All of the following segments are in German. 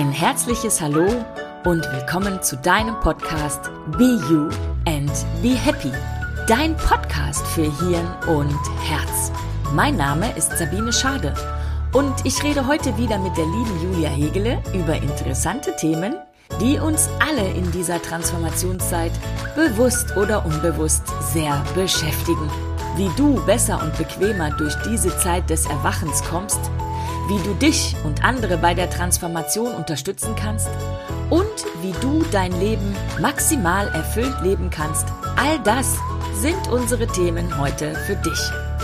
Ein herzliches Hallo und willkommen zu deinem Podcast Be You and Be Happy. Dein Podcast für Hirn und Herz. Mein Name ist Sabine Schade und ich rede heute wieder mit der lieben Julia Hegele über interessante Themen, die uns alle in dieser Transformationszeit bewusst oder unbewusst sehr beschäftigen. Wie du besser und bequemer durch diese Zeit des Erwachens kommst, wie du dich und andere bei der Transformation unterstützen kannst und wie du dein Leben maximal erfüllt leben kannst. All das sind unsere Themen heute für dich.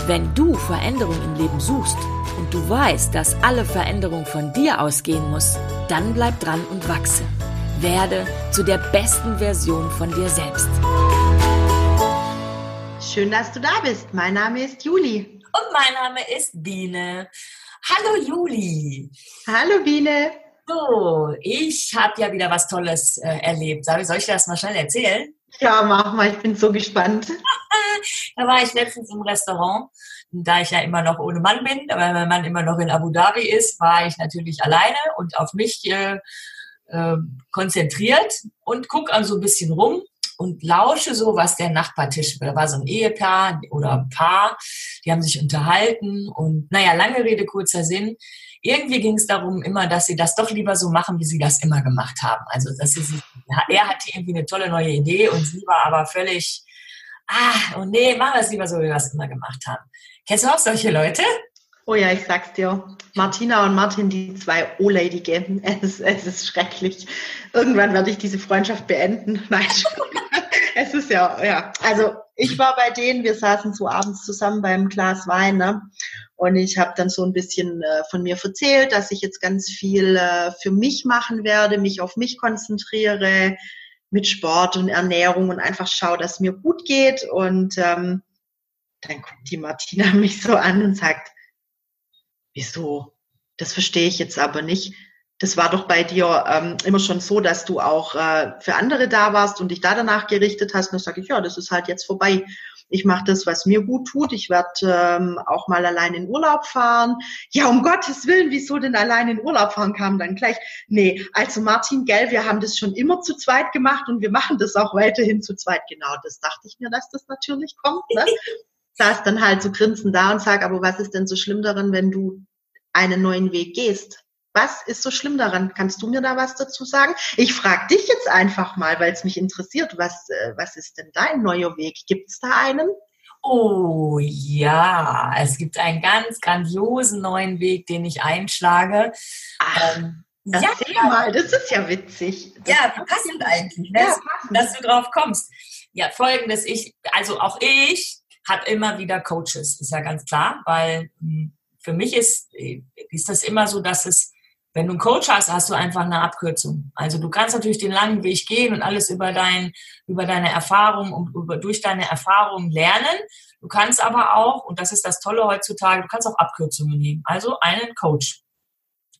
Wenn du Veränderung im Leben suchst und du weißt, dass alle Veränderung von dir ausgehen muss, dann bleib dran und wachse. Werde zu der besten Version von dir selbst. Schön, dass du da bist. Mein Name ist Juli. Und mein Name ist Biene. Hallo Juli. Hallo Biene. So, ich habe ja wieder was Tolles äh, erlebt. Soll ich dir das mal schnell erzählen? Ja, mach mal, ich bin so gespannt. da war ich letztens im Restaurant. Da ich ja immer noch ohne Mann bin, weil mein Mann immer noch in Abu Dhabi ist, war ich natürlich alleine und auf mich äh, äh, konzentriert und gucke also ein bisschen rum und lausche so, was der Nachbartisch, da war so ein Ehepaar oder ein Paar, die haben sich unterhalten und naja, lange Rede, kurzer Sinn. Irgendwie ging es darum immer, dass sie das doch lieber so machen, wie sie das immer gemacht haben. Also, dass sie sich, er hatte irgendwie eine tolle neue Idee und sie war aber völlig, ah, und nee, machen wir es lieber so, wie wir es immer gemacht haben. Kennst du auch solche Leute? Oh ja, ich sag's dir. Martina und Martin, die zwei O-Ladige. Es, es ist schrecklich. Irgendwann werde ich diese Freundschaft beenden. Nein, es ist ja, ja. Also ich war bei denen, wir saßen so abends zusammen beim Glas Wein, ne? Und ich habe dann so ein bisschen äh, von mir erzählt, dass ich jetzt ganz viel äh, für mich machen werde, mich auf mich konzentriere, mit Sport und Ernährung und einfach schaue, dass mir gut geht. Und ähm, dann guckt die Martina mich so an und sagt, wieso? Das verstehe ich jetzt aber nicht. Das war doch bei dir ähm, immer schon so, dass du auch äh, für andere da warst und dich da danach gerichtet hast. Und dann sage ich, ja, das ist halt jetzt vorbei. Ich mache das, was mir gut tut. Ich werde ähm, auch mal allein in Urlaub fahren. Ja, um Gottes Willen, wieso denn allein in Urlaub fahren kam dann gleich? Nee, also Martin, gell, wir haben das schon immer zu zweit gemacht und wir machen das auch weiterhin zu zweit. Genau, das dachte ich mir, dass das natürlich kommt. Ne? saß dann halt so grinsend da und sag, aber was ist denn so schlimm daran, wenn du einen neuen Weg gehst? Was ist so schlimm daran? Kannst du mir da was dazu sagen? Ich frage dich jetzt einfach mal, weil es mich interessiert. Was, äh, was ist denn dein neuer Weg? Gibt es da einen? Oh ja, es gibt einen ganz grandiosen neuen Weg, den ich einschlage. Ach, ähm, ja, mal, das ist ja witzig. Das ja, passend eigentlich, ne? ja, passend. dass du drauf kommst. Ja, folgendes, ich, also auch ich habe immer wieder Coaches, ist ja ganz klar, weil hm, für mich ist, ist das immer so, dass es, wenn du einen Coach hast, hast du einfach eine Abkürzung. Also du kannst natürlich den langen Weg gehen und alles über dein, über deine Erfahrung und über, durch deine Erfahrung lernen. Du kannst aber auch, und das ist das Tolle heutzutage, du kannst auch Abkürzungen nehmen. Also einen Coach.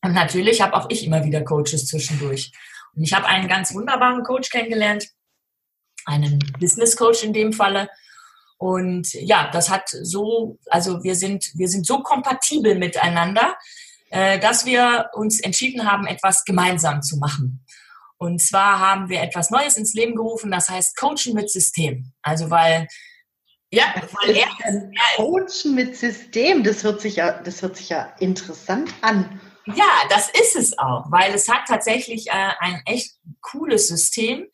Und natürlich habe auch ich immer wieder Coaches zwischendurch. Und ich habe einen ganz wunderbaren Coach kennengelernt, einen Business Coach in dem Falle, und ja, das hat so, also wir sind, wir sind so kompatibel miteinander, äh, dass wir uns entschieden haben, etwas gemeinsam zu machen. Und zwar haben wir etwas Neues ins Leben gerufen, das heißt Coaching mit System. Also weil ja, weil er, er Coachen mit System, das hört sich ja, das hört sich ja interessant an. Ja, das ist es auch, weil es hat tatsächlich äh, ein echt cooles System.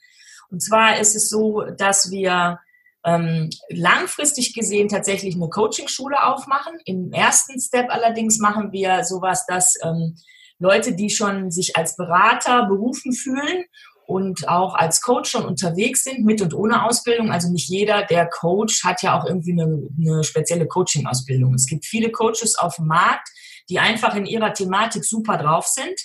Und zwar ist es so, dass wir ähm, langfristig gesehen tatsächlich eine Coaching-Schule aufmachen. Im ersten Step allerdings machen wir sowas, dass ähm, Leute, die schon sich als Berater berufen fühlen und auch als Coach schon unterwegs sind, mit und ohne Ausbildung. Also nicht jeder, der Coach, hat ja auch irgendwie eine, eine spezielle Coaching-Ausbildung. Es gibt viele Coaches auf dem Markt, die einfach in ihrer Thematik super drauf sind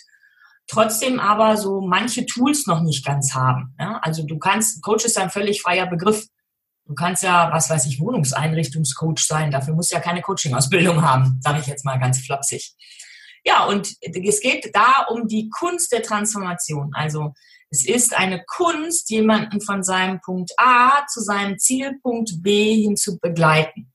trotzdem aber so manche Tools noch nicht ganz haben. Ja? Also du kannst, Coach ist ein völlig freier Begriff. Du kannst ja, was weiß ich, Wohnungseinrichtungscoach sein. Dafür musst du ja keine Coaching-Ausbildung haben, sage ich jetzt mal ganz flapsig. Ja, und es geht da um die Kunst der Transformation. Also es ist eine Kunst, jemanden von seinem Punkt A zu seinem Zielpunkt B hin zu begleiten.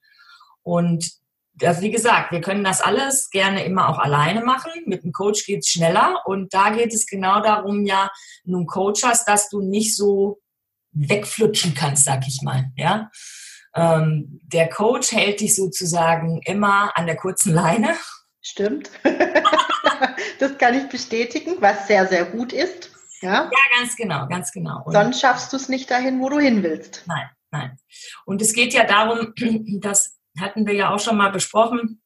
Und das, wie gesagt, wir können das alles gerne immer auch alleine machen. Mit einem Coach geht es schneller. Und da geht es genau darum, ja, einen Coach hast, dass du nicht so wegflutschen kannst, sag ich mal. Ja? Ähm, der Coach hält dich sozusagen immer an der kurzen Leine. Stimmt. das kann ich bestätigen, was sehr, sehr gut ist. Ja, ja ganz genau, ganz genau. Und Sonst schaffst du es nicht dahin, wo du hin willst. Nein, nein. Und es geht ja darum, das hatten wir ja auch schon mal besprochen,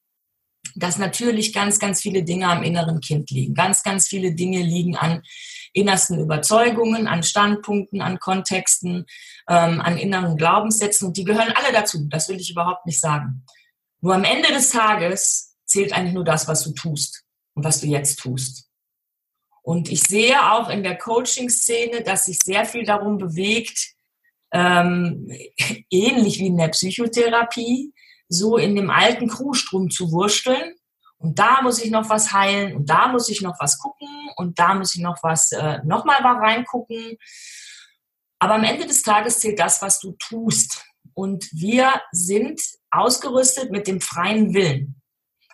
dass natürlich ganz, ganz viele Dinge am inneren Kind liegen. Ganz, ganz viele Dinge liegen an innersten Überzeugungen, an Standpunkten, an Kontexten, ähm, an inneren Glaubenssätzen. Und die gehören alle dazu. Das will ich überhaupt nicht sagen. Nur am Ende des Tages zählt eigentlich nur das, was du tust und was du jetzt tust. Und ich sehe auch in der Coaching-Szene, dass sich sehr viel darum bewegt, ähm, ähnlich wie in der Psychotherapie, so in dem alten Krustrum zu wursteln. Und da muss ich noch was heilen und da muss ich noch was gucken und da muss ich noch was, äh, nochmal mal reingucken. Aber am Ende des Tages zählt das, was du tust. Und wir sind ausgerüstet mit dem freien Willen.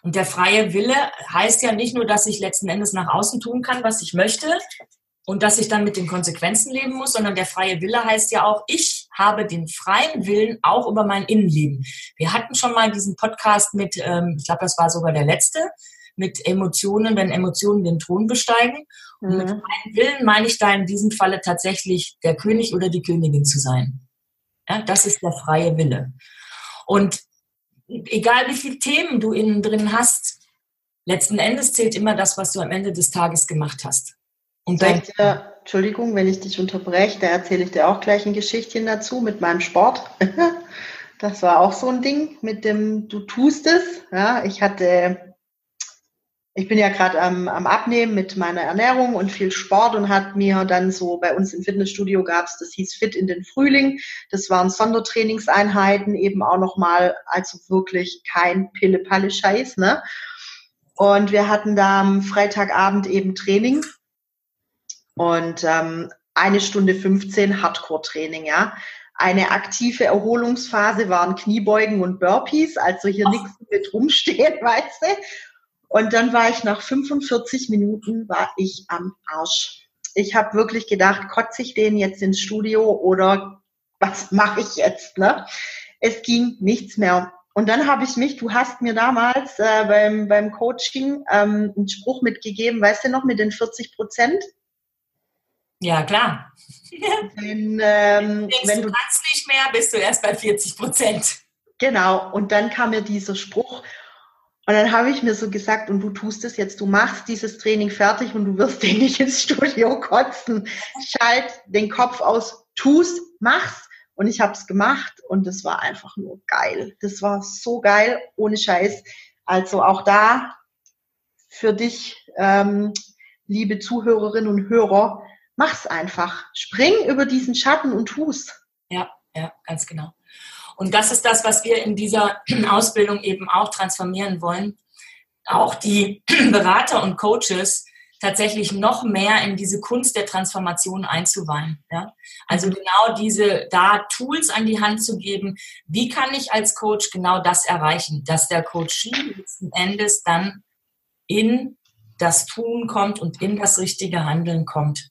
Und der freie Wille heißt ja nicht nur, dass ich letzten Endes nach außen tun kann, was ich möchte und dass ich dann mit den Konsequenzen leben muss, sondern der freie Wille heißt ja auch, ich habe den freien Willen auch über mein Innenleben. Wir hatten schon mal diesen Podcast mit, ähm, ich glaube, das war sogar der letzte, mit Emotionen, wenn Emotionen den Thron besteigen. Und mhm. mit freiem Willen meine ich da in diesem Falle tatsächlich der König oder die Königin zu sein. Ja, das ist der freie Wille. Und egal wie viele Themen du innen drin hast, letzten Endes zählt immer das, was du am Ende des Tages gemacht hast. Und dann, dir, Entschuldigung, wenn ich dich unterbreche, da erzähle ich dir auch gleich ein Geschichtchen dazu mit meinem Sport. das war auch so ein Ding mit dem Du tust es. Ja, ich hatte ich bin ja gerade am, am Abnehmen mit meiner Ernährung und viel Sport und hat mir dann so bei uns im Fitnessstudio gab es, das hieß Fit in den Frühling. Das waren Sondertrainingseinheiten, eben auch nochmal, also wirklich kein Pille-Palle-Scheiß, ne? Und wir hatten da am Freitagabend eben Training und ähm, eine Stunde 15 Hardcore-Training, ja. Eine aktive Erholungsphase waren Kniebeugen und Burpees, also hier nichts mit rumstehen, weißt du. Und dann war ich nach 45 Minuten war ich am Arsch. Ich habe wirklich gedacht, kotze ich den jetzt ins Studio oder was mache ich jetzt? Ne? Es ging nichts mehr. Und dann habe ich mich, du hast mir damals äh, beim, beim Coaching ähm, einen Spruch mitgegeben, weißt du noch, mit den 40 Prozent? Ja, klar. Wenn, ähm, wenn du kannst nicht mehr, bist du erst bei 40 Prozent. Genau, und dann kam mir dieser Spruch und dann habe ich mir so gesagt, und du tust es jetzt, du machst dieses Training fertig und du wirst den nicht ins Studio kotzen. Schalt den Kopf aus, tust, mach's. Und ich habe es gemacht und es war einfach nur geil. Das war so geil, ohne Scheiß. Also auch da für dich, ähm, liebe Zuhörerinnen und Hörer, mach's einfach. Spring über diesen Schatten und tu's. Ja, ja, ganz genau. Und das ist das, was wir in dieser Ausbildung eben auch transformieren wollen. Auch die Berater und Coaches tatsächlich noch mehr in diese Kunst der Transformation einzuweihen. Ja? Also genau diese, da Tools an die Hand zu geben, wie kann ich als Coach genau das erreichen, dass der Coach letzten Endes dann in das Tun kommt und in das richtige Handeln kommt.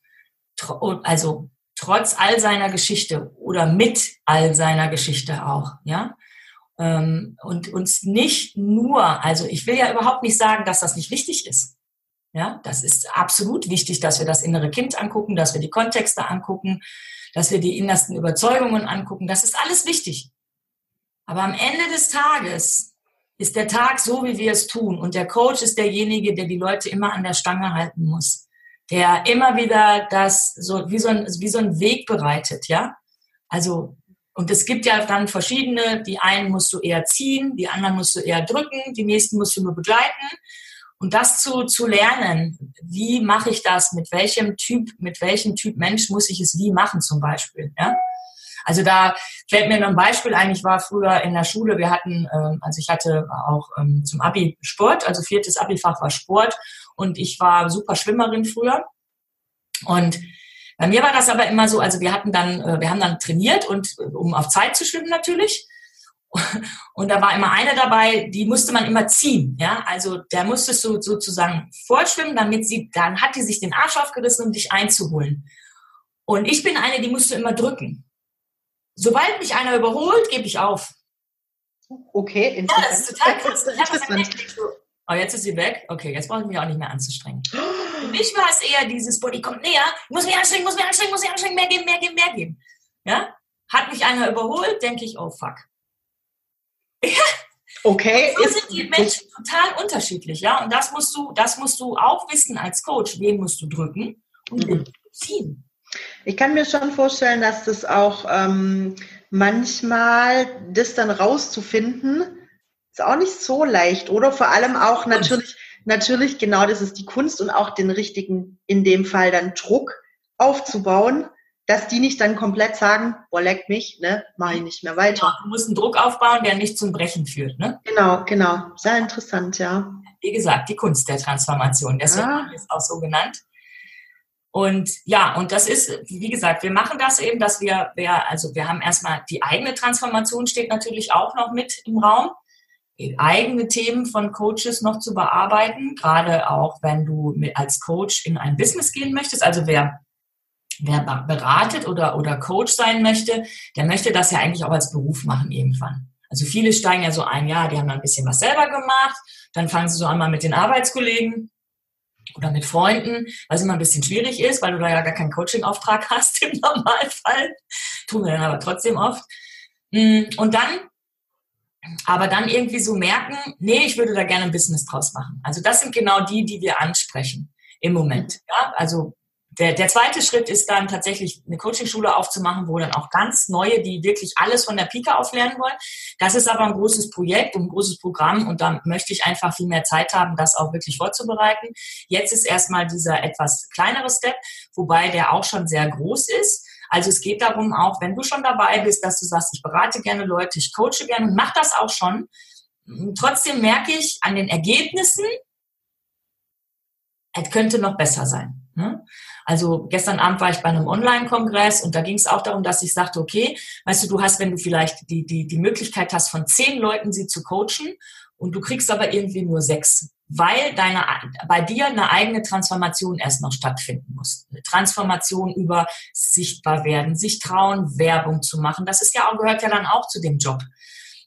Also trotz all seiner Geschichte oder mit all seiner Geschichte auch, ja. Ähm, und uns nicht nur, also ich will ja überhaupt nicht sagen, dass das nicht wichtig ist. Ja, das ist absolut wichtig, dass wir das innere Kind angucken, dass wir die Kontexte angucken, dass wir die innersten Überzeugungen angucken. Das ist alles wichtig. Aber am Ende des Tages ist der Tag so, wie wir es tun. Und der Coach ist derjenige, der die Leute immer an der Stange halten muss der immer wieder das so wie so ein, wie so ein Weg bereitet, ja. Also, und es gibt ja dann verschiedene, die einen musst du eher ziehen, die anderen musst du eher drücken, die nächsten musst du nur begleiten. Und das zu, zu lernen, wie mache ich das, mit welchem Typ, mit welchem Typ Mensch muss ich es wie machen zum Beispiel, ja. Also da fällt mir noch ein Beispiel ein. Ich war früher in der Schule. Wir hatten, ähm, also ich hatte auch ähm, zum Abi Sport, also viertes Abi-Fach war Sport und ich war super Schwimmerin früher. Und bei mir war das aber immer so, also wir hatten dann, äh, wir haben dann trainiert und um auf Zeit zu schwimmen natürlich. Und da war immer eine dabei, die musste man immer ziehen. Ja, also der musste so sozusagen fortschwimmen, damit sie, dann hat die sich den Arsch aufgerissen, um dich einzuholen. Und ich bin eine, die musst du immer drücken. Sobald mich einer überholt, gebe ich auf. Okay, interessant. Ja, das ist total krass. Ich oh, jetzt ist sie weg. Okay, jetzt brauche ich mich auch nicht mehr anzustrengen. Für mich war es eher dieses, die kommt näher, muss mich anstrengen, muss mich anstrengen, muss mich anstrengen, mehr geben, mehr geben, mehr geben. Ja? Hat mich einer überholt, denke ich, oh fuck. Okay. So sind die Menschen total unterschiedlich, ja. Und das musst du, das musst du auch wissen als Coach. Wen musst du drücken und mhm. ziehen. Ich kann mir schon vorstellen, dass das auch ähm, manchmal das dann rauszufinden, ist auch nicht so leicht, oder? Vor allem auch natürlich, natürlich genau das ist die Kunst und auch den richtigen, in dem Fall dann Druck aufzubauen, dass die nicht dann komplett sagen, boah, leck mich, ne, mach ich nicht mehr weiter. Genau, du musst einen Druck aufbauen, der nicht zum Brechen führt, ne? Genau, genau. Sehr interessant, ja. Wie gesagt, die Kunst der Transformation, deswegen ja. ist auch so genannt. Und ja, und das ist, wie gesagt, wir machen das eben, dass wir, wir also wir haben erstmal die eigene Transformation steht natürlich auch noch mit im Raum, eigene Themen von Coaches noch zu bearbeiten, gerade auch wenn du mit, als Coach in ein Business gehen möchtest. Also wer wer beratet oder, oder Coach sein möchte, der möchte das ja eigentlich auch als Beruf machen irgendwann. Also viele steigen ja so ein, ja, die haben dann ein bisschen was selber gemacht, dann fangen sie so einmal mit den Arbeitskollegen oder mit Freunden, was immer ein bisschen schwierig ist, weil du da ja gar keinen Coaching-Auftrag hast im Normalfall. Tun wir dann aber trotzdem oft. Mm, und dann, aber dann irgendwie so merken, nee, ich würde da gerne ein Business draus machen. Also das sind genau die, die wir ansprechen im Moment. Ja, also der, der zweite Schritt ist dann tatsächlich eine Coachingschule aufzumachen, wo dann auch ganz neue, die wirklich alles von der Pika auf lernen wollen. Das ist aber ein großes Projekt und ein großes Programm und da möchte ich einfach viel mehr Zeit haben, das auch wirklich vorzubereiten. Jetzt ist erstmal dieser etwas kleinere Step, wobei der auch schon sehr groß ist. Also es geht darum auch, wenn du schon dabei bist, dass du sagst, ich berate gerne Leute, ich coache gerne und mach das auch schon. Trotzdem merke ich an den Ergebnissen, es könnte noch besser sein. Ne? Also gestern Abend war ich bei einem Online-Kongress und da ging es auch darum, dass ich sagte, okay, weißt du, du hast, wenn du vielleicht die, die, die Möglichkeit hast, von zehn Leuten sie zu coachen und du kriegst aber irgendwie nur sechs, weil deine, bei dir eine eigene Transformation erst noch stattfinden muss. Eine Transformation über sichtbar werden, sich trauen, Werbung zu machen. Das ist ja auch, gehört ja dann auch zu dem Job.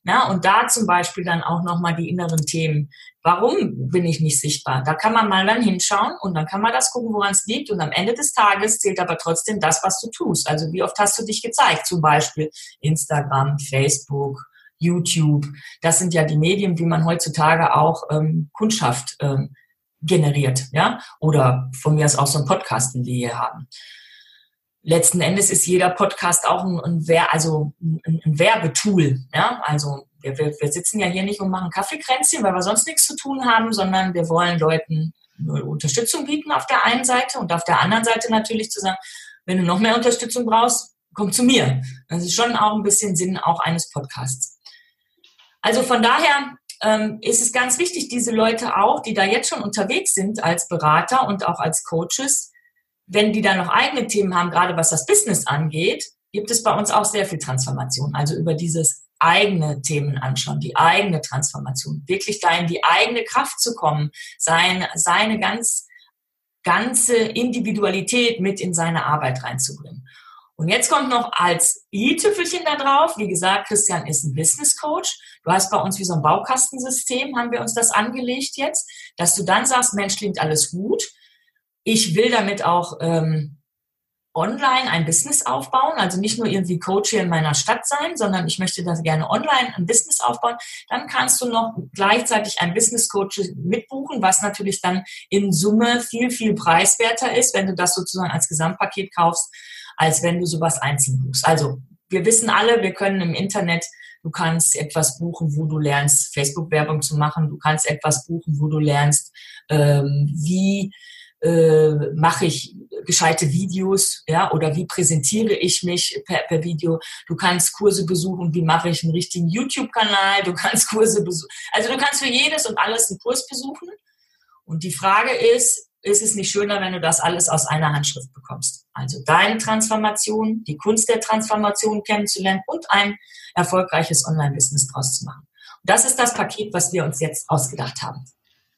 Ja, und da zum Beispiel dann auch nochmal die inneren Themen. Warum bin ich nicht sichtbar? Da kann man mal dann hinschauen und dann kann man das gucken, woran es liegt. Und am Ende des Tages zählt aber trotzdem das, was du tust. Also wie oft hast du dich gezeigt? Zum Beispiel Instagram, Facebook, YouTube. Das sind ja die Medien, wie man heutzutage auch ähm, Kundschaft ähm, generiert, ja? Oder von mir aus auch so ein Podcast, den wir hier haben letzten Endes ist jeder Podcast auch ein, ein, Wer also ein, ein Werbetool. Ja? Also wir, wir, sitzen ja hier nicht und machen Kaffeekränzchen, weil wir sonst nichts zu tun haben, sondern wir wollen Leuten Unterstützung bieten auf der einen Seite und auf der anderen Seite natürlich zu sagen, wenn du noch mehr Unterstützung brauchst, komm zu mir. Das ist schon auch ein bisschen Sinn auch eines Podcasts. Also von daher ähm, ist es ganz wichtig, diese Leute auch, die da jetzt schon unterwegs sind als Berater und auch als Coaches, wenn die dann noch eigene Themen haben, gerade was das Business angeht, gibt es bei uns auch sehr viel Transformation. Also über dieses eigene Themen anschauen, die eigene Transformation, wirklich da in die eigene Kraft zu kommen, seine, seine ganz, ganze Individualität mit in seine Arbeit reinzubringen. Und jetzt kommt noch als i-Tüpfelchen da drauf, wie gesagt, Christian ist ein Business Coach. Du hast bei uns wie so ein Baukastensystem, haben wir uns das angelegt jetzt, dass du dann sagst, Mensch, klingt alles gut. Ich will damit auch ähm, online ein Business aufbauen, also nicht nur irgendwie Coach hier in meiner Stadt sein, sondern ich möchte das gerne online ein Business aufbauen, dann kannst du noch gleichzeitig ein Business Coach mitbuchen, was natürlich dann in Summe viel, viel preiswerter ist, wenn du das sozusagen als Gesamtpaket kaufst, als wenn du sowas einzeln buchst. Also wir wissen alle, wir können im Internet Du kannst etwas buchen, wo du lernst, Facebook-Werbung zu machen. Du kannst etwas buchen, wo du lernst, ähm, wie äh, mache ich gescheite Videos, ja, oder wie präsentiere ich mich per, per Video. Du kannst Kurse besuchen, wie mache ich einen richtigen YouTube-Kanal, du kannst Kurse besuchen. Also du kannst für jedes und alles einen Kurs besuchen. Und die Frage ist, ist es nicht schöner, wenn du das alles aus einer Handschrift bekommst. Also deine Transformation, die Kunst der Transformation kennenzulernen und ein erfolgreiches Online-Business draus zu machen. Und das ist das Paket, was wir uns jetzt ausgedacht haben.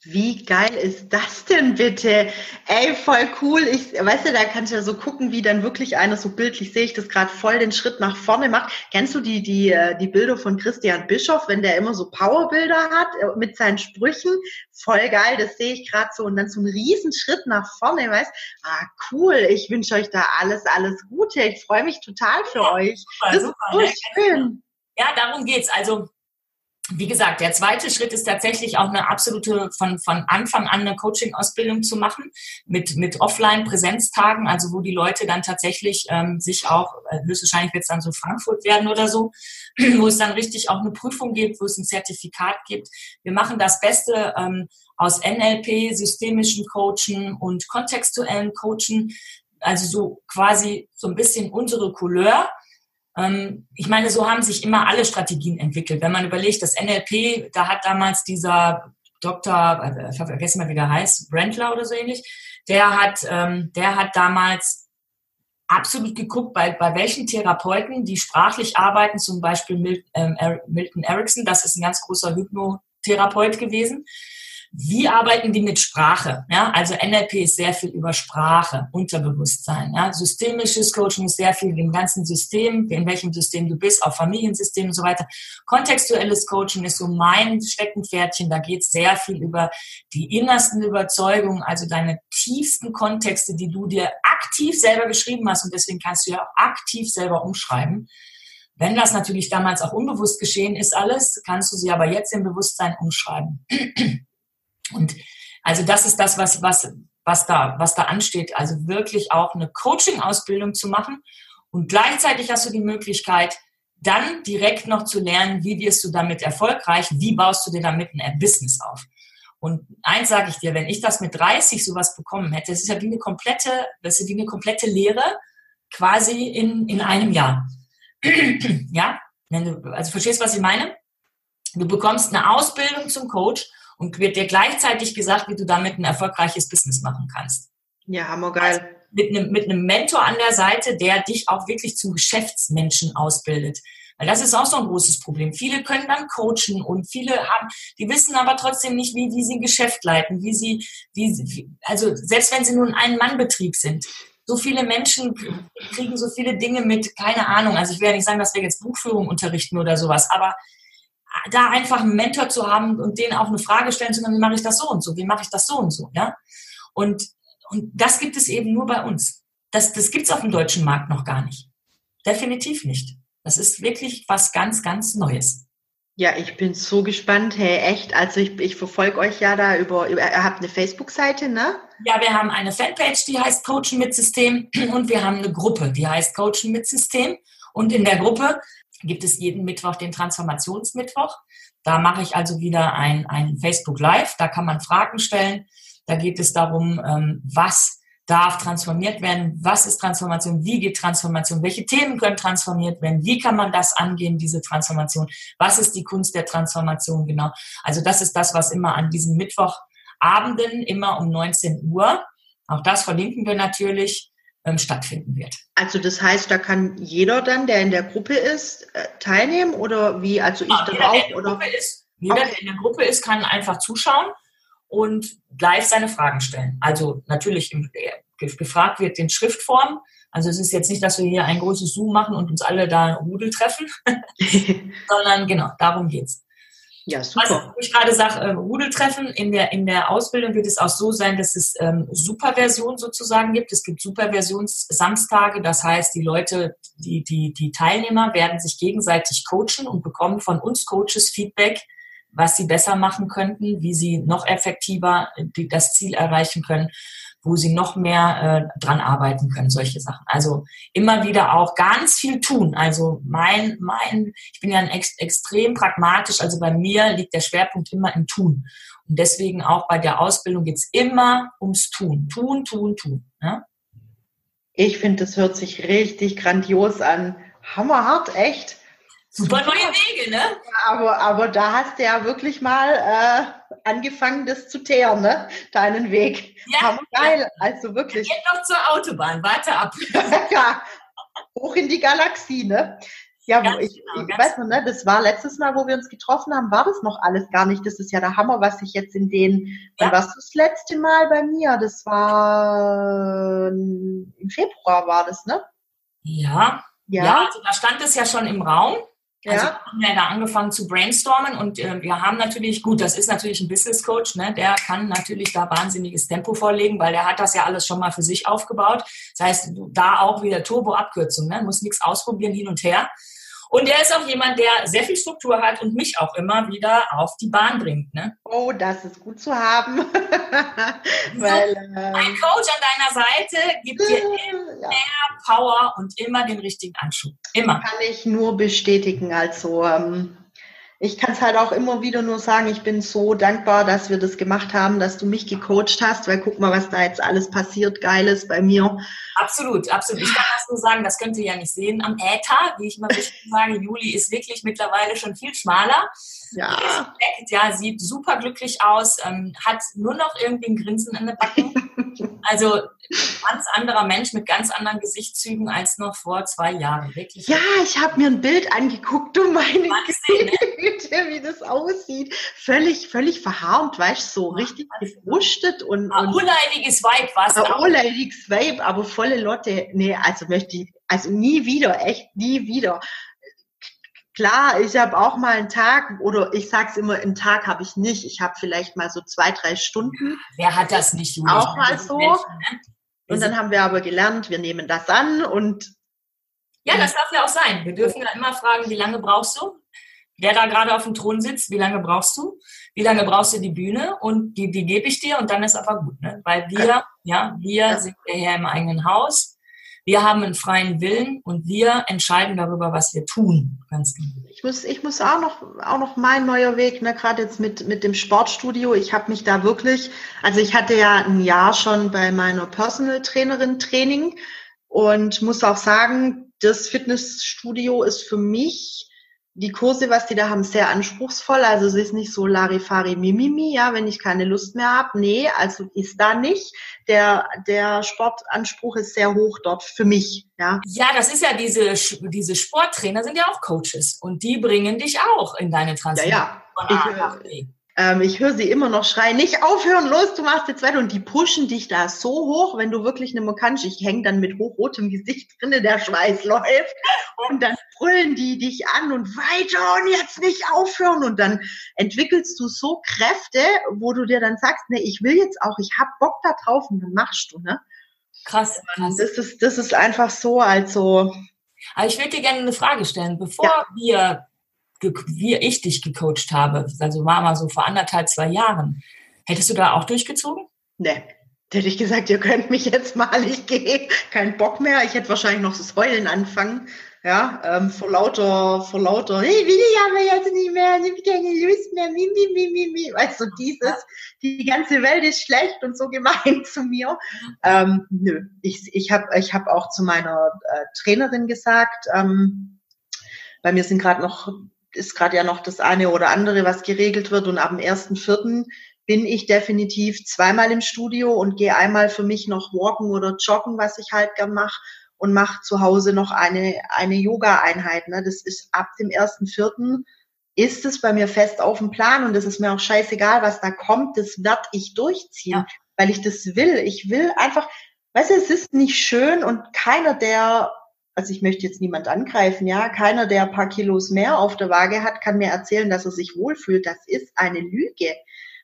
Wie geil ist das denn bitte? Ey, voll cool. Ich, weißt du, da kannst du ja so gucken, wie dann wirklich einer, so bildlich sehe ich das gerade voll den Schritt nach vorne macht. Kennst du die, die, äh, die Bilder von Christian Bischoff, wenn der immer so Powerbilder hat äh, mit seinen Sprüchen? Voll geil, das sehe ich gerade so. Und dann so einen riesen Schritt nach vorne, weißt Ah, cool. Ich wünsche euch da alles, alles Gute. Ich freue mich total für ja, euch. Super, das super, ist so schön. Ja, darum geht's. Also, wie gesagt, der zweite Schritt ist tatsächlich auch eine absolute von, von Anfang an eine Coaching-Ausbildung zu machen mit, mit Offline-Präsenztagen, also wo die Leute dann tatsächlich ähm, sich auch, äh, höchstwahrscheinlich wird es dann so Frankfurt werden oder so, wo es dann richtig auch eine Prüfung gibt, wo es ein Zertifikat gibt. Wir machen das Beste ähm, aus NLP, systemischen Coachen und kontextuellen Coachen, also so quasi so ein bisschen unsere Couleur ich meine, so haben sich immer alle Strategien entwickelt. Wenn man überlegt, das NLP, da hat damals dieser Dr., äh, ich habe vergessen mal, wie der heißt, Brentler oder so ähnlich, der hat, ähm, der hat damals absolut geguckt, bei, bei welchen Therapeuten, die sprachlich arbeiten, zum Beispiel ähm, Milton Erickson, das ist ein ganz großer Hypnotherapeut gewesen, wie arbeiten die mit Sprache? Ja, also NLP ist sehr viel über Sprache, Unterbewusstsein. Ja, systemisches Coaching ist sehr viel im ganzen System, in welchem System du bist, auch Familiensystem und so weiter. Kontextuelles Coaching ist so mein Steckenpferdchen. Da geht es sehr viel über die innersten Überzeugungen, also deine tiefsten Kontexte, die du dir aktiv selber geschrieben hast und deswegen kannst du ja aktiv selber umschreiben. Wenn das natürlich damals auch unbewusst geschehen ist, alles, kannst du sie aber jetzt im Bewusstsein umschreiben. Und also das ist das, was, was, was, da, was da ansteht. Also wirklich auch eine Coaching-Ausbildung zu machen. Und gleichzeitig hast du die Möglichkeit, dann direkt noch zu lernen, wie wirst du damit erfolgreich, wie baust du dir damit ein Business auf. Und eins sage ich dir, wenn ich das mit 30 sowas bekommen hätte, das ist ja wie eine komplette, das ist wie eine komplette Lehre quasi in, in einem Jahr. ja? Wenn du, also verstehst, was ich meine? Du bekommst eine Ausbildung zum Coach und wird dir gleichzeitig gesagt, wie du damit ein erfolgreiches Business machen kannst. Ja, hammergeil. Also mit einem, mit einem Mentor an der Seite, der dich auch wirklich zum Geschäftsmenschen ausbildet. Weil das ist auch so ein großes Problem. Viele können dann coachen und viele haben, die wissen aber trotzdem nicht, wie, wie sie ein Geschäft leiten, wie sie, wie, also selbst wenn sie nur ein Ein-Mann-Betrieb sind. So viele Menschen kriegen so viele Dinge mit, keine Ahnung. Also ich will ja nicht sagen, dass wir jetzt Buchführung unterrichten oder sowas, aber da einfach einen Mentor zu haben und denen auch eine Frage stellen zu können, wie mache ich das so und so, wie mache ich das so und so, ja? Und, und das gibt es eben nur bei uns. Das, das gibt es auf dem deutschen Markt noch gar nicht. Definitiv nicht. Das ist wirklich was ganz, ganz Neues. Ja, ich bin so gespannt. Hey, echt? Also ich, ich verfolge euch ja da über, über ihr habt eine Facebook-Seite, ne? Ja, wir haben eine Fanpage, die heißt Coachen mit System und wir haben eine Gruppe, die heißt Coachen mit System. Und in der Gruppe gibt es jeden Mittwoch den Transformationsmittwoch. Da mache ich also wieder ein, ein Facebook Live. Da kann man Fragen stellen. Da geht es darum, ähm, was darf transformiert werden, was ist Transformation, wie geht Transformation, welche Themen können transformiert werden, wie kann man das angehen, diese Transformation, was ist die Kunst der Transformation genau. Also das ist das, was immer an diesen Mittwochabenden, immer um 19 Uhr, auch das verlinken wir natürlich, stattfinden wird. Also das heißt, da kann jeder dann, der in der Gruppe ist, äh, teilnehmen oder wie? Also ich ja, dann jeder, auch? Der oder? Ist, jeder, okay. der in der Gruppe ist, kann einfach zuschauen und live seine Fragen stellen. Also natürlich im, äh, gefragt wird in Schriftform. Also es ist jetzt nicht, dass wir hier ein großes Zoom machen und uns alle da Rudel treffen, sondern genau, darum geht's. Ja, super. Was ich gerade sage, äh, Rudeltreffen, in der, in der Ausbildung wird es auch so sein, dass es ähm, Superversion sozusagen gibt. Es gibt Superversionssamstage, das heißt, die Leute, die, die, die Teilnehmer werden sich gegenseitig coachen und bekommen von uns Coaches Feedback, was sie besser machen könnten, wie sie noch effektiver äh, das Ziel erreichen können wo sie noch mehr äh, dran arbeiten können, solche Sachen. Also immer wieder auch ganz viel tun. Also mein, mein, ich bin ja ein ex, extrem pragmatisch, also bei mir liegt der Schwerpunkt immer im Tun. Und deswegen auch bei der Ausbildung geht's immer ums Tun. Tun, tun, tun. Ja? Ich finde, das hört sich richtig grandios an. Hammerhart, echt. Super neue Wege, ne? Aber, aber da hast du ja wirklich mal angefangen, das zu teeren, ne? Deinen Weg. Ja. Hammer geil. Also wirklich. Geht noch zur Autobahn, warte ab. ja. Hoch in die Galaxie, ne? Ja, ganz ich, genau, ich weiß noch, ne, das war letztes Mal, wo wir uns getroffen haben, war das noch alles gar nicht. Das ist ja der Hammer, was ich jetzt in den, ja. was das letzte Mal bei mir? Das war im Februar war das, ne? Ja. Ja, ja also da stand es ja schon im Raum. Also ja. wir haben ja da angefangen zu brainstormen und äh, wir haben natürlich, gut, das ist natürlich ein Business Coach, ne, der kann natürlich da wahnsinniges Tempo vorlegen, weil der hat das ja alles schon mal für sich aufgebaut. Das heißt, da auch wieder Turbo-Abkürzung, ne, muss nichts ausprobieren hin und her. Und er ist auch jemand, der sehr viel Struktur hat und mich auch immer wieder auf die Bahn bringt. Ne? Oh, das ist gut zu haben. Weil, äh, ein Coach an deiner Seite gibt dir immer ja. mehr Power und immer den richtigen Anschub. Immer. Kann ich nur bestätigen. Also ähm, ich kann es halt auch immer wieder nur sagen, ich bin so dankbar, dass wir das gemacht haben, dass du mich gecoacht hast, weil guck mal, was da jetzt alles passiert, Geiles bei mir. Absolut, absolut. Ich kann das nur sagen, das könnt ihr ja nicht sehen am Äther, wie ich immer sage, Juli ist wirklich mittlerweile schon viel schmaler. Ja. Ist ja, sieht super glücklich aus, ähm, hat nur noch irgendwie ein Grinsen in der Backe. also ganz anderer Mensch mit ganz anderen Gesichtszügen als noch vor zwei Jahren. Wirklich. Ja, ich habe mir ein Bild angeguckt, du meine Güte, ne? wie das aussieht. Völlig, völlig verharmt, weißt du, so richtig gefrustet und. Ah, urleidiges Weib war es. Ah, urleidiges Weib, aber volle Lotte. Nee, also möchte ich, also nie wieder, echt nie wieder. Klar, ich habe auch mal einen Tag, oder ich sage es immer, einen Tag habe ich nicht. Ich habe vielleicht mal so zwei, drei Stunden. Wer hat das nicht? Julia? Auch mal so. Ne? Und dann haben wir aber gelernt, wir nehmen das an und. Ja, das darf ja auch sein. Wir dürfen ja immer fragen, wie lange brauchst du? Wer da gerade auf dem Thron sitzt, wie lange brauchst du? Wie lange brauchst du die Bühne? Und die, die gebe ich dir und dann ist aber gut, ne? Weil wir, ja, wir sind ja hier im eigenen Haus wir haben einen freien Willen und wir entscheiden darüber, was wir tun. Ganz genau. Ich muss, ich muss auch noch, auch noch mein neuer Weg, ne, gerade jetzt mit, mit dem Sportstudio. Ich habe mich da wirklich, also ich hatte ja ein Jahr schon bei meiner Personal Trainerin Training und muss auch sagen, das Fitnessstudio ist für mich die Kurse, was die da haben, sehr anspruchsvoll. Also es ist nicht so Larifari Mimimi, ja, wenn ich keine Lust mehr habe. Nee, also ist da nicht. Der, der Sportanspruch ist sehr hoch dort für mich, ja. Ja, das ist ja diese, diese Sporttrainer sind ja auch Coaches und die bringen dich auch in deine Transformation. Ja, ja. Ich, ähm, ich höre sie immer noch schreien, nicht aufhören, los, du machst jetzt weiter. Und die pushen dich da so hoch, wenn du wirklich mehr kannst. Ich hänge dann mit hochrotem Gesicht drinne, der Schweiß läuft. Und dann brüllen die dich an und weiter und jetzt nicht aufhören. Und dann entwickelst du so Kräfte, wo du dir dann sagst, ne, ich will jetzt auch, ich hab Bock da drauf und dann machst du, ne? Krass, krass. Das ist, das ist einfach so, also. Aber ich würde dir gerne eine Frage stellen. Bevor ja. wir wie ich dich gecoacht habe, also war mal so vor anderthalb, zwei Jahren, hättest du da auch durchgezogen? Nee. Hätte ich gesagt, ihr könnt mich jetzt mal, ich gehe, kein Bock mehr. Ich hätte wahrscheinlich noch das Heulen anfangen. Ja, ähm, vor lauter, vor lauter, ich will ich aber jetzt nicht mehr, ich habe keine Lust mehr, mi, mi, mi, mi, mi. Weißt du, dieses, die ganze Welt ist schlecht und so gemein zu mir. Ähm, nö, ich, ich habe ich hab auch zu meiner äh, Trainerin gesagt, ähm, bei mir sind gerade noch ist gerade ja noch das eine oder andere, was geregelt wird. Und ab dem 1.4. bin ich definitiv zweimal im Studio und gehe einmal für mich noch walken oder joggen, was ich halt gern mache und mache zu Hause noch eine, eine Yoga-Einheit. Ne? Das ist ab dem 1.4. ist es bei mir fest auf dem Plan und das ist mir auch scheißegal, was da kommt. Das werde ich durchziehen, ja. weil ich das will. Ich will einfach, weißt du, es ist nicht schön und keiner, der also ich möchte jetzt niemand angreifen, ja, keiner, der ein paar Kilos mehr auf der Waage hat, kann mir erzählen, dass er sich wohlfühlt. Das ist eine Lüge.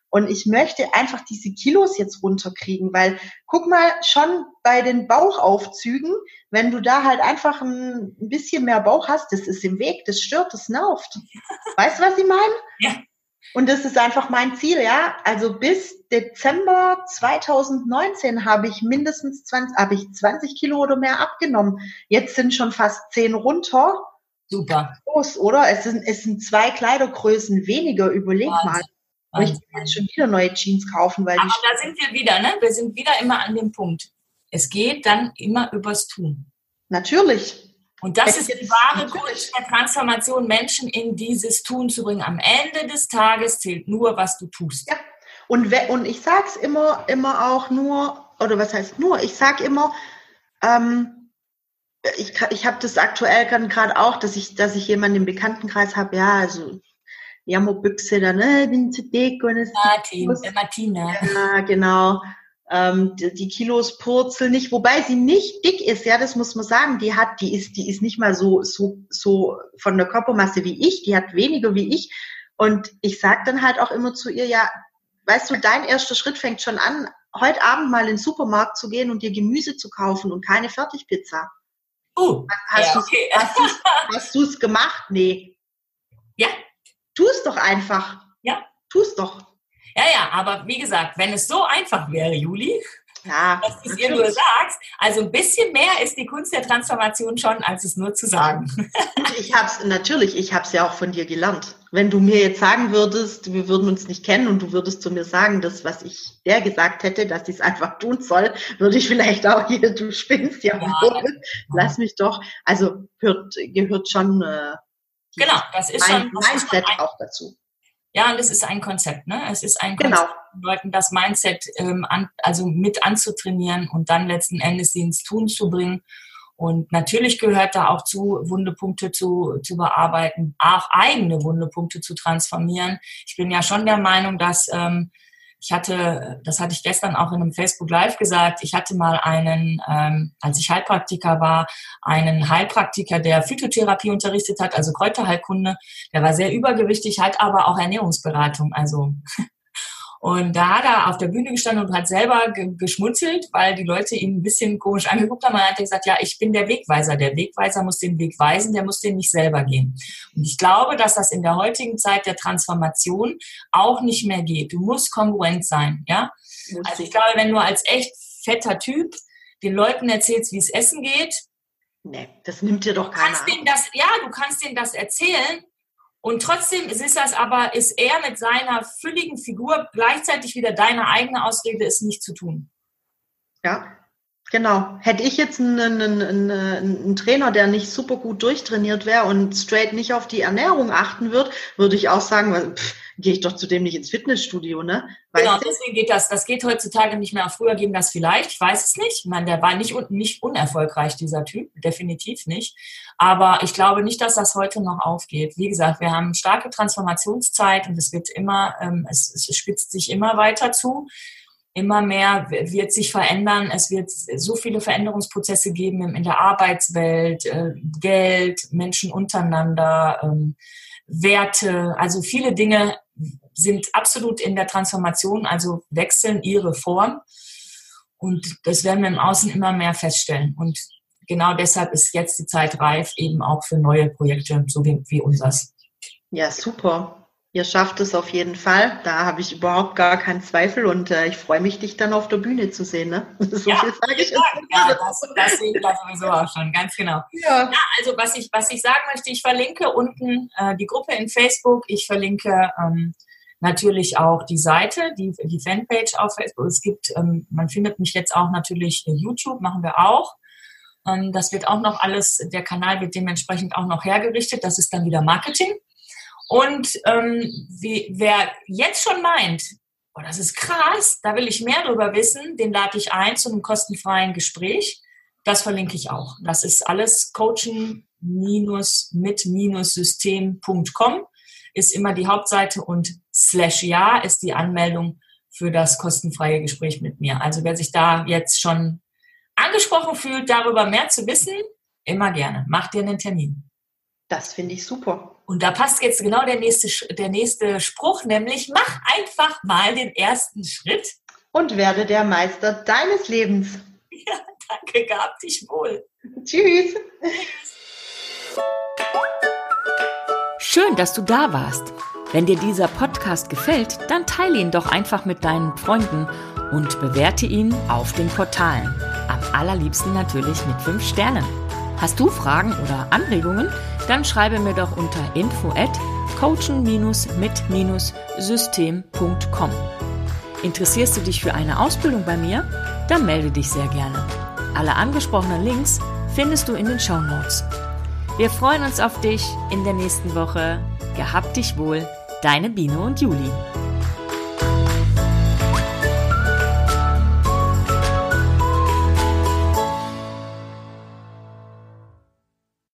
Und ich möchte einfach diese Kilos jetzt runterkriegen, weil guck mal, schon bei den Bauchaufzügen, wenn du da halt einfach ein bisschen mehr Bauch hast, das ist im Weg, das stört, das nervt. Weißt du, was ich meine? Ja. Und das ist einfach mein Ziel, ja. Also bis Dezember 2019 habe ich mindestens 20, habe ich 20 Kilo oder mehr abgenommen. Jetzt sind schon fast 10 runter. Super. Groß, oder? Es sind, es sind zwei Kleidergrößen weniger. Überleg Wahnsinn. mal. Aber ich kann jetzt schon wieder neue Jeans kaufen, weil Aber da sind wir wieder, ne? Wir sind wieder immer an dem Punkt. Es geht dann immer übers Tun. Natürlich. Und das ist die wahre Kunst der Transformation, Menschen in dieses Tun zu bringen. Am Ende des Tages zählt nur, was du tust. Ja. Und, und ich sage es immer, immer auch nur, oder was heißt nur, ich sage immer, ähm, ich, ich habe das aktuell gerade auch, dass ich, dass ich jemanden im Bekanntenkreis habe, ja, also Jammerbüchse, dann, äh, bin zu dick und es Martin, äh, Martina. Ja, genau. Ähm, die, die, Kilos purzeln nicht, wobei sie nicht dick ist, ja, das muss man sagen. Die hat, die ist, die ist nicht mal so, so, so von der Körpermasse wie ich, die hat weniger wie ich. Und ich sage dann halt auch immer zu ihr, ja, weißt du, dein erster Schritt fängt schon an, heute Abend mal in den Supermarkt zu gehen und dir Gemüse zu kaufen und keine Fertigpizza. Oh, hast ja, okay. du es gemacht? Nee. Ja. Tu es doch einfach. Ja. Tu es doch. Ja, ja, aber wie gesagt, wenn es so einfach wäre, Juli, ja, dass du es ihr nur sagst, also ein bisschen mehr ist die Kunst der Transformation schon, als es nur zu sagen. Ich habe es natürlich, ich habe es ja auch von dir gelernt. Wenn du mir jetzt sagen würdest, wir würden uns nicht kennen und du würdest zu mir sagen, das, was ich der gesagt hätte, dass ich es einfach tun soll, würde ich vielleicht auch hier, du spinnst ja, ja lass mich doch. Also hört, gehört schon äh, genau, das ist mein, schon, das Mindset ist schon ein, auch dazu. Ja, und es ist ein Konzept, ne? Es ist ein genau. Konzept, genau. Leuten das Mindset ähm, an, also mit anzutrainieren und dann letzten Endes sie ins Tun zu bringen. Und natürlich gehört da auch zu, Wundepunkte zu, zu bearbeiten, auch eigene Wundepunkte zu transformieren. Ich bin ja schon der Meinung, dass ähm, ich hatte, das hatte ich gestern auch in einem Facebook Live gesagt, ich hatte mal einen, ähm, als ich Heilpraktiker war, einen Heilpraktiker, der Phytotherapie unterrichtet hat, also Kräuterheilkunde. Der war sehr übergewichtig, hat aber auch Ernährungsberatung, also und da hat er auf der Bühne gestanden und hat selber geschmunzelt, weil die Leute ihn ein bisschen komisch angeguckt haben. Und er hat gesagt, ja, ich bin der Wegweiser. Der Wegweiser muss den Weg weisen, der muss den nicht selber gehen. Und ich glaube, dass das in der heutigen Zeit der Transformation auch nicht mehr geht. Du musst kongruent sein, ja. Also ich glaube, wenn du als echt fetter Typ den Leuten erzählst, wie es essen geht, Nee, das nimmt dir doch keiner. Kannst denen das, ja, du kannst denen das erzählen, und trotzdem ist das aber, ist er mit seiner fülligen Figur gleichzeitig wieder deine eigene Ausrede, es nicht zu tun. Ja, genau. Hätte ich jetzt einen, einen, einen, Trainer, der nicht super gut durchtrainiert wäre und straight nicht auf die Ernährung achten würde, würde ich auch sagen, pff, gehe ich doch zu dem nicht ins Fitnessstudio, ne? Weißt genau, deswegen geht das. Das geht heutzutage nicht mehr. Früher ging das vielleicht, ich weiß es nicht. Ich meine, der war nicht, nicht unerfolgreich, dieser Typ, definitiv nicht. Aber ich glaube nicht, dass das heute noch aufgeht. Wie gesagt, wir haben starke Transformationszeit und es wird immer, ähm, es, es spitzt sich immer weiter zu immer mehr wird sich verändern. Es wird so viele Veränderungsprozesse geben in der Arbeitswelt, äh, Geld, Menschen untereinander, ähm, Werte, also viele Dinge sind absolut in der Transformation, also wechseln ihre Form. Und das werden wir im Außen immer mehr feststellen. Und genau deshalb ist jetzt die Zeit reif, eben auch für neue Projekte, so wie, wie unseres. Ja, super. Ihr schafft es auf jeden Fall. Da habe ich überhaupt gar keinen Zweifel und äh, ich freue mich, dich dann auf der Bühne zu sehen. Ne? So ja, viel sage ich. Ja, ja das, das sehe ich da sowieso auch schon, ganz genau. Ja. ja. also was ich, was ich sagen möchte, ich verlinke unten äh, die Gruppe in Facebook, ich verlinke ähm, natürlich auch die Seite, die, die Fanpage auf Facebook. Es gibt, ähm, man findet mich jetzt auch natürlich YouTube, machen wir auch. Ähm, das wird auch noch alles, der Kanal wird dementsprechend auch noch hergerichtet. Das ist dann wieder Marketing. Und ähm, wie, wer jetzt schon meint, oh, das ist krass, da will ich mehr drüber wissen, den lade ich ein zu einem kostenfreien Gespräch. Das verlinke ich auch. Das ist alles coaching-mit-system.com ist immer die Hauptseite und slash ja ist die Anmeldung für das kostenfreie Gespräch mit mir. Also wer sich da jetzt schon angesprochen fühlt, darüber mehr zu wissen, immer gerne. Mach dir einen Termin. Das finde ich super. Und da passt jetzt genau der nächste, der nächste Spruch, nämlich mach einfach mal den ersten Schritt. Und werde der Meister deines Lebens. Ja, danke, gab dich wohl. Tschüss. Schön, dass du da warst. Wenn dir dieser Podcast gefällt, dann teile ihn doch einfach mit deinen Freunden und bewerte ihn auf den Portalen. Am allerliebsten natürlich mit 5 Sternen. Hast du Fragen oder Anregungen? Dann schreibe mir doch unter info at coachen-mit-system.com. Interessierst du dich für eine Ausbildung bei mir? Dann melde dich sehr gerne. Alle angesprochenen Links findest du in den Show Notes. Wir freuen uns auf dich in der nächsten Woche. Gehabt dich wohl, deine Biene und Juli.